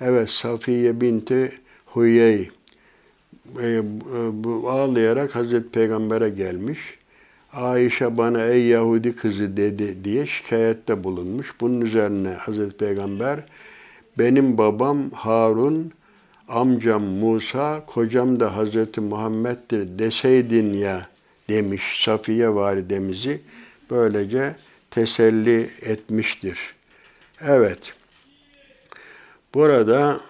Evet Safiye binti Huyey e, bu ağlayarak Hazreti Peygamber'e gelmiş. Ayşe bana ey Yahudi kızı dedi diye şikayette bulunmuş. Bunun üzerine Hazreti Peygamber benim babam Harun amcam Musa, kocam da Hazreti Muhammed'dir deseydin ya demiş Safiye validemizi böylece teselli etmiştir. Evet. Burada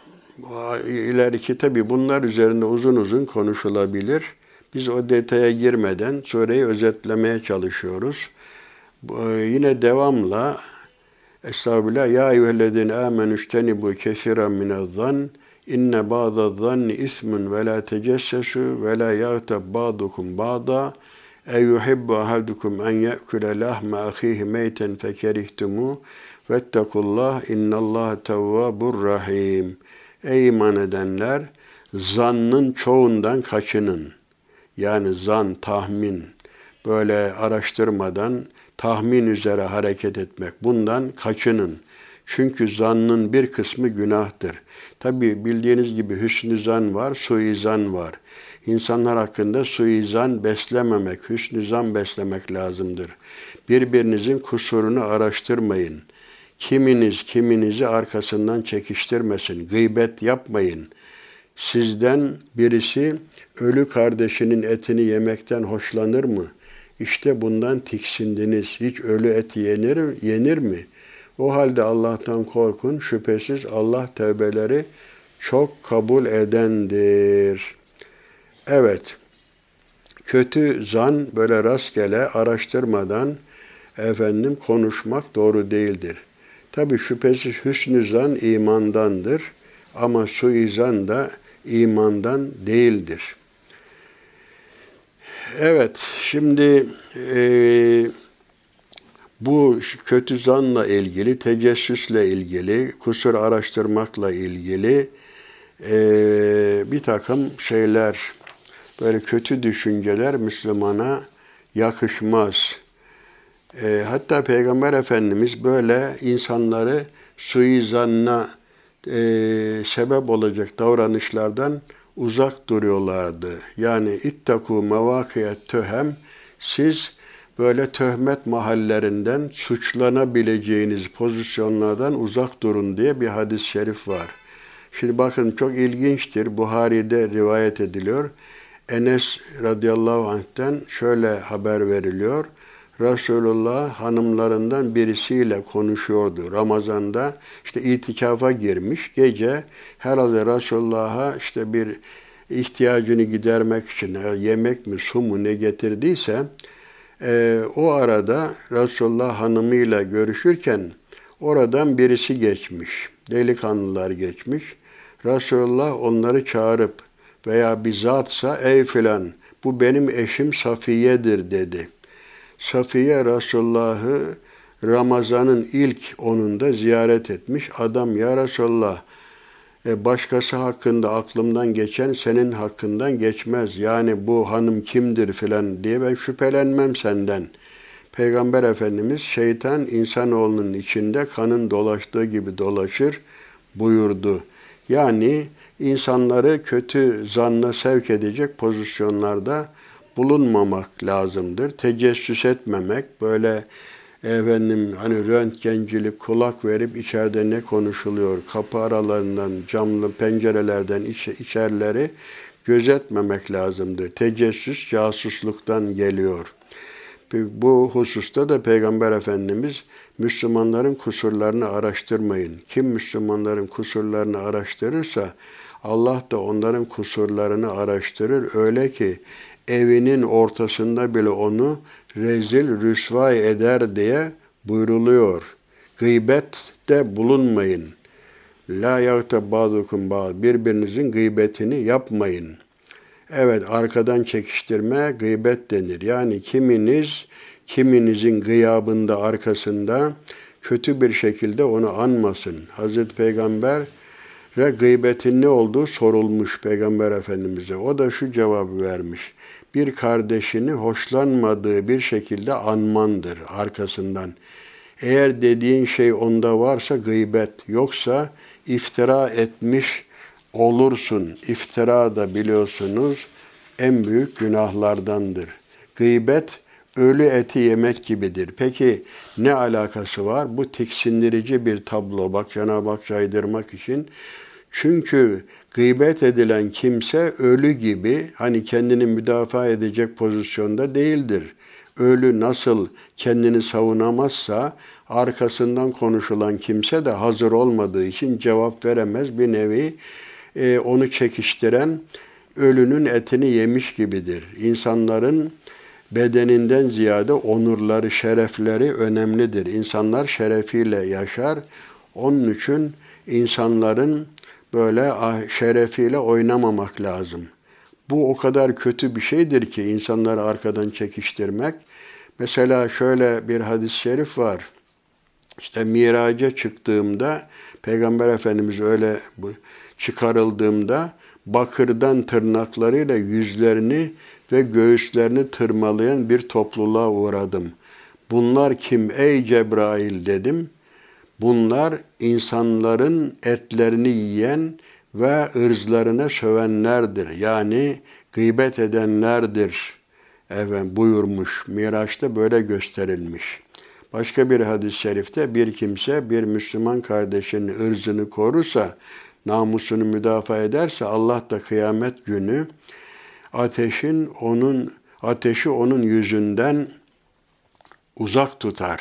ileriki tabi bunlar üzerinde uzun uzun konuşulabilir. Biz o detaya girmeden sureyi özetlemeye çalışıyoruz. Yine devamla Estağfirullah. Ya eyyühellezine amenü iştenibu kesiren minezzan İnne ba'da zanni ismun ve la tecessesu ve la yağtab ba'dukum ba'da e yuhibbu ahadukum en ye'kule lahme ahihi meyten fekerihtumu vettekullah innallah tevvabur rahim. Ey iman edenler zannın çoğundan kaçının. Yani zan, tahmin, böyle araştırmadan tahmin üzere hareket etmek. Bundan kaçının. Çünkü zannın bir kısmı günahtır. Tabi bildiğiniz gibi hüsnü zan var, suizan var. İnsanlar hakkında suizan beslememek, hüsnü zan beslemek lazımdır. Birbirinizin kusurunu araştırmayın. Kiminiz kiminizi arkasından çekiştirmesin, gıybet yapmayın. Sizden birisi ölü kardeşinin etini yemekten hoşlanır mı? İşte bundan tiksindiniz. Hiç ölü et yenir, yenir mi?'' O halde Allah'tan korkun. Şüphesiz Allah tevbeleri çok kabul edendir. Evet. Kötü zan böyle rastgele araştırmadan efendim konuşmak doğru değildir. Tabi şüphesiz hüsnü zan imandandır ama suizan da imandan değildir. Evet, şimdi e, bu kötü zanla ilgili, tecessüsle ilgili, kusur araştırmakla ilgili e, bir takım şeyler, böyle kötü düşünceler Müslümana yakışmaz. E, hatta Peygamber Efendimiz böyle insanları suizanna e, sebep olacak davranışlardan uzak duruyorlardı. Yani ittaku mevakiyet töhem siz böyle töhmet mahallerinden suçlanabileceğiniz pozisyonlardan uzak durun diye bir hadis-i şerif var. Şimdi bakın çok ilginçtir. Buhari'de rivayet ediliyor. Enes radıyallahu anh'ten şöyle haber veriliyor. Resulullah hanımlarından birisiyle konuşuyordu. Ramazan'da işte itikafa girmiş. Gece herhalde Resulullah'a işte bir ihtiyacını gidermek için yemek mi su mu ne getirdiyse e, o arada Resulullah hanımıyla görüşürken oradan birisi geçmiş. Delikanlılar geçmiş. Resulullah onları çağırıp veya bir zatsa ey filan Bu benim eşim Safiye'dir dedi. Safiye Resulullah'ı Ramazan'ın ilk onunda ziyaret etmiş. Adam ya Resulullah e, başkası hakkında aklımdan geçen senin hakkından geçmez. Yani bu hanım kimdir filan diye ben şüphelenmem senden. Peygamber Efendimiz şeytan insanoğlunun içinde kanın dolaştığı gibi dolaşır buyurdu. Yani insanları kötü zanla sevk edecek pozisyonlarda bulunmamak lazımdır. Tecessüs etmemek, böyle efendim hani röntgencilik kulak verip içeride ne konuşuluyor, kapı aralarından, camlı pencerelerden iç, içerleri gözetmemek lazımdır. Tecessüs casusluktan geliyor. Bu hususta da Peygamber Efendimiz Müslümanların kusurlarını araştırmayın. Kim Müslümanların kusurlarını araştırırsa Allah da onların kusurlarını araştırır. Öyle ki evinin ortasında bile onu rezil rüsvay eder diye buyruluyor. Gıybette bulunmayın. La yağta ba'dukum ba'd. Birbirinizin gıybetini yapmayın. Evet arkadan çekiştirme gıybet denir. Yani kiminiz kiminizin gıyabında arkasında kötü bir şekilde onu anmasın. Hazreti Peygamber ve gıybetin ne olduğu sorulmuş Peygamber Efendimiz'e. O da şu cevabı vermiş. Bir kardeşini hoşlanmadığı bir şekilde anmandır arkasından. Eğer dediğin şey onda varsa gıybet, yoksa iftira etmiş olursun. İftira da biliyorsunuz en büyük günahlardandır. Gıybet ölü eti yemek gibidir. Peki ne alakası var? Bu tiksindirici bir tablo. Bak Cenab-ı Hak caydırmak için. Çünkü gıybet edilen kimse ölü gibi hani kendini müdafaa edecek pozisyonda değildir. Ölü nasıl kendini savunamazsa arkasından konuşulan kimse de hazır olmadığı için cevap veremez bir nevi e, onu çekiştiren ölünün etini yemiş gibidir. İnsanların bedeninden ziyade onurları, şerefleri önemlidir. İnsanlar şerefiyle yaşar. Onun için insanların böyle şerefiyle oynamamak lazım. Bu o kadar kötü bir şeydir ki insanları arkadan çekiştirmek. Mesela şöyle bir hadis-i şerif var. İşte miraca çıktığımda Peygamber Efendimiz öyle çıkarıldığımda bakırdan tırnaklarıyla yüzlerini ve göğüslerini tırmalayan bir topluluğa uğradım. Bunlar kim ey Cebrail dedim. Bunlar insanların etlerini yiyen ve ırzlarına sövenlerdir. Yani gıybet edenlerdir. Evet buyurmuş. Miraç'ta böyle gösterilmiş. Başka bir hadis-i şerifte bir kimse bir Müslüman kardeşinin ırzını korursa, namusunu müdafaa ederse Allah da kıyamet günü ateşin onun ateşi onun yüzünden uzak tutar.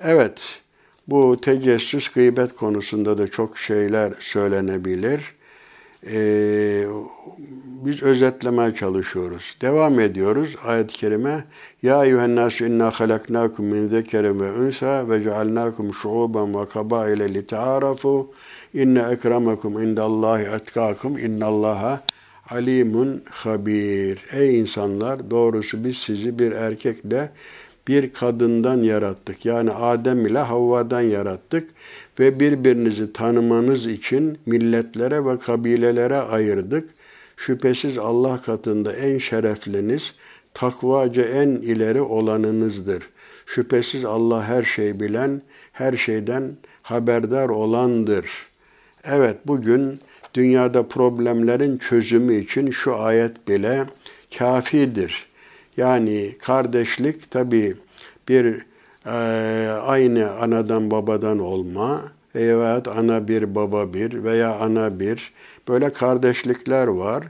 Evet, bu tecessüs gıybet konusunda da çok şeyler söylenebilir. Ee, biz özetlemeye çalışıyoruz. Devam ediyoruz ayet-i kerime. Ya eyyühennâsü inna halaknâkum min zekerin ve unsa ve cealnâkum şuuban ve kabâile li te'ârafu inne ekremekum indallâhi etkâkum innallaha alimun habir. Ey insanlar doğrusu biz sizi bir erkekle bir kadından yarattık. Yani Adem ile Havva'dan yarattık ve birbirinizi tanımanız için milletlere ve kabilelere ayırdık. Şüphesiz Allah katında en şerefliniz, takvaca en ileri olanınızdır. Şüphesiz Allah her şey bilen, her şeyden haberdar olandır. Evet bugün dünyada problemlerin çözümü için şu ayet bile kafidir. Yani kardeşlik tabi bir e, aynı anadan babadan olma veya ana bir baba bir veya ana bir böyle kardeşlikler var.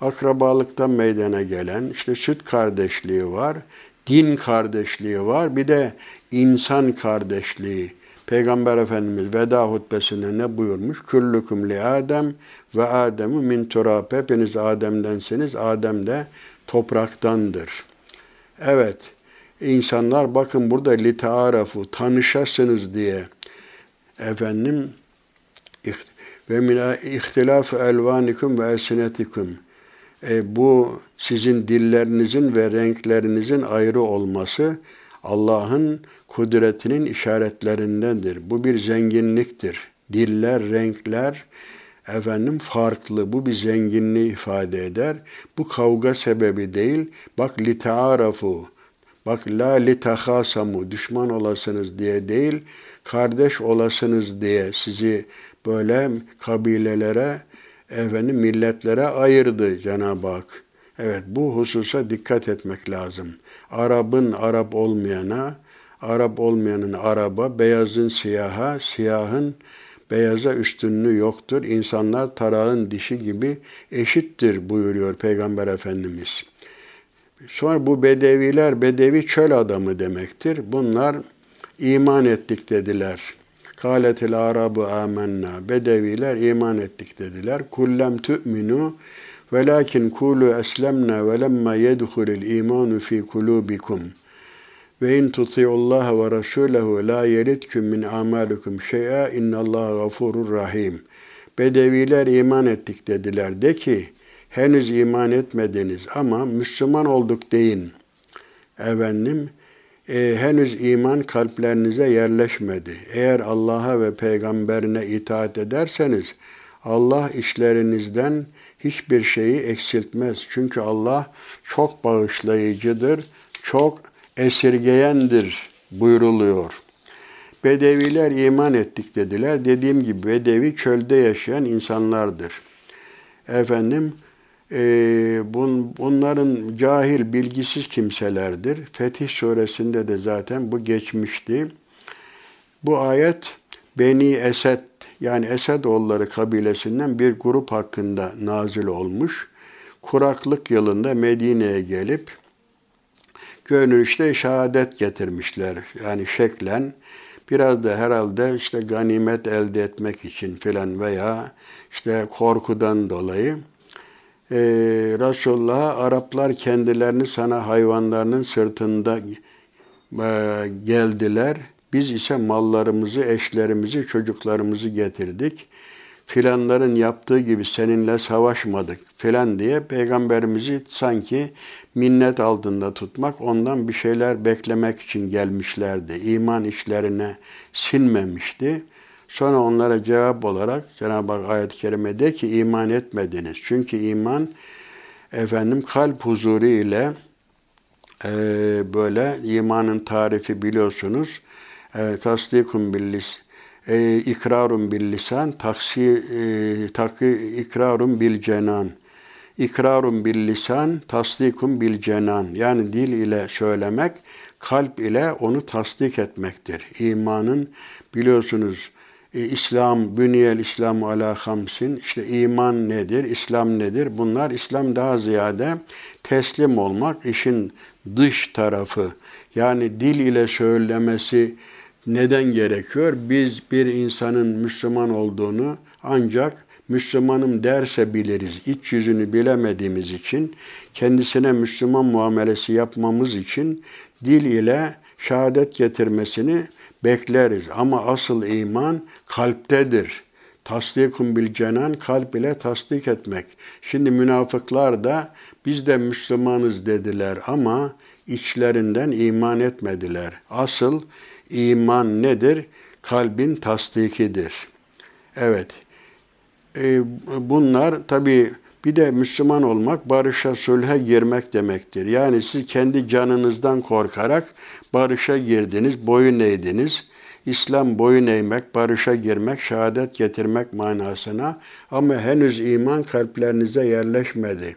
Akrabalıktan meydana gelen işte süt kardeşliği var, din kardeşliği var, bir de insan kardeşliği. Peygamber Efendimiz veda hutbesinde ne buyurmuş? Küllüküm li Adem ve Adem'u min turab. Hepiniz Adem'densiniz. Adem de topraktandır. Evet, insanlar bakın burada li taarafu tanışasınız diye efendim ve min ihtilaf elvanikum ve elsinetikum e, bu sizin dillerinizin ve renklerinizin ayrı olması Allah'ın kudretinin işaretlerindendir. Bu bir zenginliktir. Diller, renkler efendim farklı. Bu bir zenginliği ifade eder. Bu kavga sebebi değil. Bak litaarafu. Bak la litahasamu düşman olasınız diye değil, kardeş olasınız diye sizi böyle kabilelere, efendim milletlere ayırdı Cenab-ı Hak. Evet bu hususa dikkat etmek lazım. Arap'ın Arap olmayana, Arap olmayanın Araba, beyazın siyaha, siyahın beyaza üstünlüğü yoktur. İnsanlar tarağın dişi gibi eşittir buyuruyor Peygamber Efendimiz. Sonra bu bedeviler, bedevi çöl adamı demektir. Bunlar iman ettik dediler. Kâletil arabu amenna. Bedeviler iman ettik dediler. Kullem tu'minu velakin kulu eslemna ve lemma yedhulil imanu fi kulubikum. Ve in tuti'ullaha ve rasulehu la yelitkum min amalikum şey'a innallaha gafurur rahim. Bedeviler iman ettik dediler. De ki henüz iman etmediniz ama Müslüman olduk deyin. Efendim, e, henüz iman kalplerinize yerleşmedi. Eğer Allah'a ve peygamberine itaat ederseniz Allah işlerinizden hiçbir şeyi eksiltmez. Çünkü Allah çok bağışlayıcıdır, çok esirgeyendir buyruluyor. Bedeviler iman ettik dediler. Dediğim gibi Bedevi çölde yaşayan insanlardır. Efendim e, bun, bunların cahil, bilgisiz kimselerdir. Fetih suresinde de zaten bu geçmişti. Bu ayet Beni Esed yani Esedoğulları kabilesinden bir grup hakkında nazil olmuş. Kuraklık yılında Medine'ye gelip görünüşte şehadet getirmişler. Yani şeklen biraz da herhalde işte ganimet elde etmek için filan veya işte korkudan dolayı e, Resulullah'a Araplar kendilerini sana hayvanlarının sırtında e, geldiler. Biz ise mallarımızı, eşlerimizi, çocuklarımızı getirdik. Filanların yaptığı gibi seninle savaşmadık filan diye peygamberimizi sanki minnet altında tutmak, ondan bir şeyler beklemek için gelmişlerdi. İman işlerine sinmemişti. Sonra onlara cevap olarak Cenab-ı Hak ayet-i kerimede ki iman etmediniz. Çünkü iman efendim kalp huzuru ile e, böyle imanın tarifi biliyorsunuz. E, tasdikun billis e, ikrarun bil lisan, taksi e, takı ikrarun bil cenan. İkrarun bil lisan, tasdikun bil cenan. Yani dil ile söylemek, kalp ile onu tasdik etmektir. İmanın biliyorsunuz e, İslam, bünyel İslam ala hamsin, işte iman nedir, İslam nedir? Bunlar İslam daha ziyade teslim olmak, işin dış tarafı. Yani dil ile söylemesi neden gerekiyor? Biz bir insanın Müslüman olduğunu ancak Müslümanım derse biliriz. İç yüzünü bilemediğimiz için, kendisine Müslüman muamelesi yapmamız için dil ile şehadet getirmesini bekleriz. Ama asıl iman kalptedir. Tasdikun bil cenan kalp ile tasdik etmek. Şimdi münafıklar da biz de Müslümanız dediler ama içlerinden iman etmediler. Asıl iman nedir? Kalbin tasdikidir. Evet. E, bunlar tabi bir de Müslüman olmak barışa, sulhe girmek demektir. Yani siz kendi canınızdan korkarak barışa girdiniz, boyun eğdiniz. İslam boyun eğmek, barışa girmek, şehadet getirmek manasına ama henüz iman kalplerinize yerleşmedi.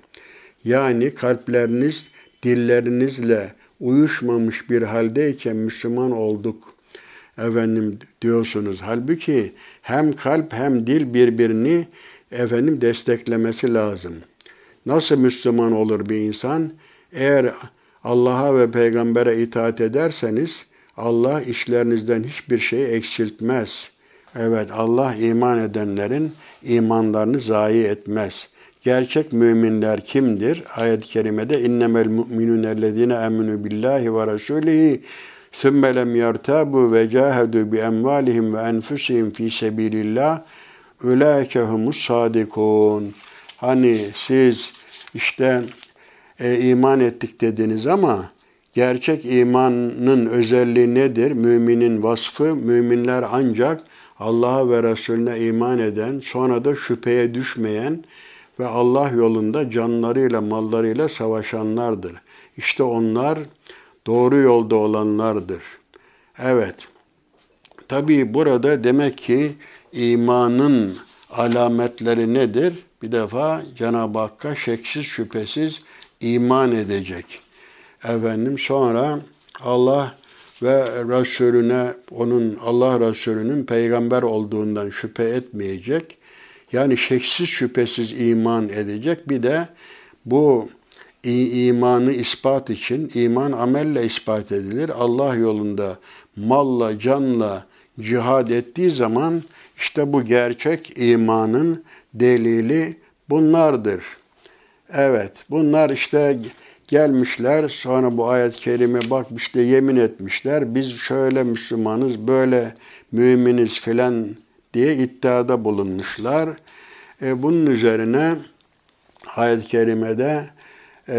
Yani kalpleriniz dillerinizle uyuşmamış bir haldeyken Müslüman olduk efendim diyorsunuz. Halbuki hem kalp hem dil birbirini efendim desteklemesi lazım. Nasıl Müslüman olur bir insan? Eğer Allah'a ve peygambere itaat ederseniz Allah işlerinizden hiçbir şey eksiltmez. Evet Allah iman edenlerin imanlarını zayi etmez. Gerçek müminler kimdir? Ayet-i kerimede innemel mu'minunellezine eminu billahi ve rasulihi sümme lem yertabu ve cahedu bi emvalihim ve enfusihim fi sebilillah ulaike humus sadikun. Hani siz işte e, iman ettik dediniz ama gerçek imanın özelliği nedir? Müminin vasfı, müminler ancak Allah'a ve Resulüne iman eden, sonra da şüpheye düşmeyen ve Allah yolunda canlarıyla, mallarıyla savaşanlardır. İşte onlar doğru yolda olanlardır. Evet. Tabii burada demek ki imanın alametleri nedir? Bir defa Cenab-ı Hakk'a şeksiz şüphesiz iman edecek. Efendim sonra Allah ve Resulüne, onun Allah Resulü'nün peygamber olduğundan şüphe etmeyecek. Yani şeksiz şüphesiz iman edecek. Bir de bu imanı ispat için, iman amelle ispat edilir. Allah yolunda malla, canla cihad ettiği zaman işte bu gerçek imanın delili bunlardır. Evet, bunlar işte gelmişler sonra bu ayet-i kerime bak işte yemin etmişler. Biz şöyle Müslümanız, böyle müminiz filan diye iddiada bulunmuşlar. E, bunun üzerine ayet-i kerimede e,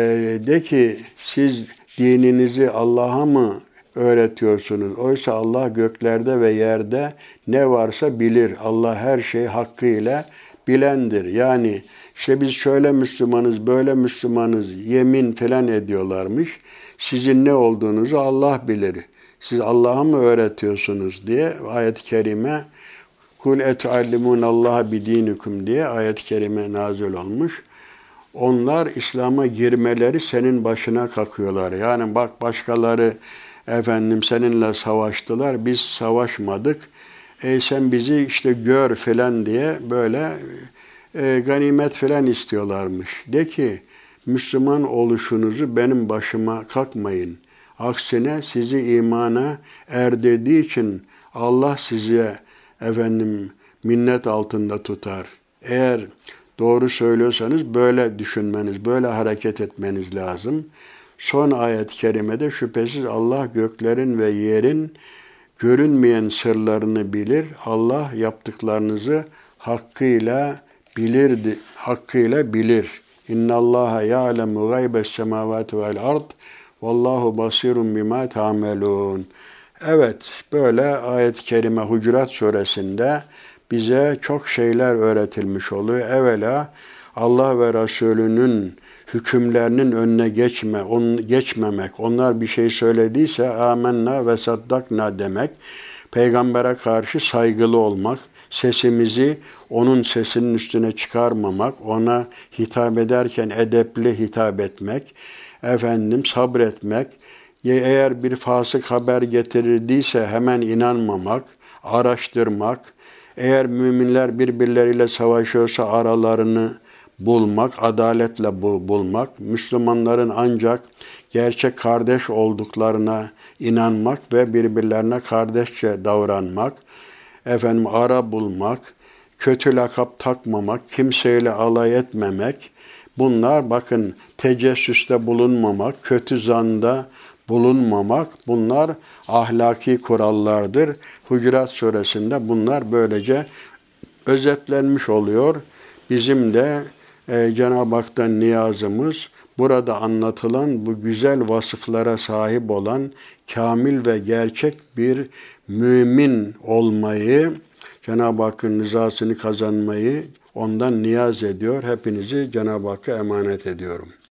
de ki siz dininizi Allah'a mı öğretiyorsunuz? Oysa Allah göklerde ve yerde ne varsa bilir. Allah her şeyi hakkıyla bilendir. Yani işte biz şöyle Müslümanız, böyle Müslümanız, yemin falan ediyorlarmış. Sizin ne olduğunuzu Allah bilir. Siz Allah'a mı öğretiyorsunuz diye ayet-i kerime Kul et'allimun Allah bidinikum diye ayet-i kerime nazil olmuş. Onlar İslam'a girmeleri senin başına kakıyorlar. Yani bak başkaları efendim seninle savaştılar, biz savaşmadık. E sen bizi işte gör falan diye böyle e, ganimet falan istiyorlarmış. De ki Müslüman oluşunuzu benim başıma kalkmayın. Aksine sizi imana erdirdiği için Allah size efendim minnet altında tutar. Eğer doğru söylüyorsanız böyle düşünmeniz, böyle hareket etmeniz lazım. Son ayet-i kerimede şüphesiz Allah göklerin ve yerin görünmeyen sırlarını bilir. Allah yaptıklarınızı hakkıyla bilirdi, hakkıyla bilir. İnna Allah ya'lemu gaybes semavati vel ard. Vallahu basirun bima ta'melun. Evet, böyle ayet-i kerime Hucurat suresinde bize çok şeyler öğretilmiş oluyor. Evvela Allah ve Resulünün hükümlerinin önüne geçme, on, geçmemek, onlar bir şey söylediyse amenna ve saddakna demek, peygambere karşı saygılı olmak, sesimizi onun sesinin üstüne çıkarmamak, ona hitap ederken edepli hitap etmek, efendim sabretmek, eğer bir fasık haber getirdiyse hemen inanmamak, araştırmak, eğer müminler birbirleriyle savaşıyorsa aralarını bulmak, adaletle bulmak, Müslümanların ancak gerçek kardeş olduklarına inanmak ve birbirlerine kardeşçe davranmak, efendim ara bulmak, kötü lakap takmamak, kimseyle alay etmemek, bunlar bakın tecessüste bulunmamak, kötü zanda bulunmamak bunlar ahlaki kurallardır. Hucurat suresinde bunlar böylece özetlenmiş oluyor. Bizim de e, Cenab-ı Hak'tan niyazımız burada anlatılan bu güzel vasıflara sahip olan kamil ve gerçek bir mümin olmayı, Cenab-ı Hakk'ın rızasını kazanmayı ondan niyaz ediyor. Hepinizi Cenab-ı Hakk'a emanet ediyorum.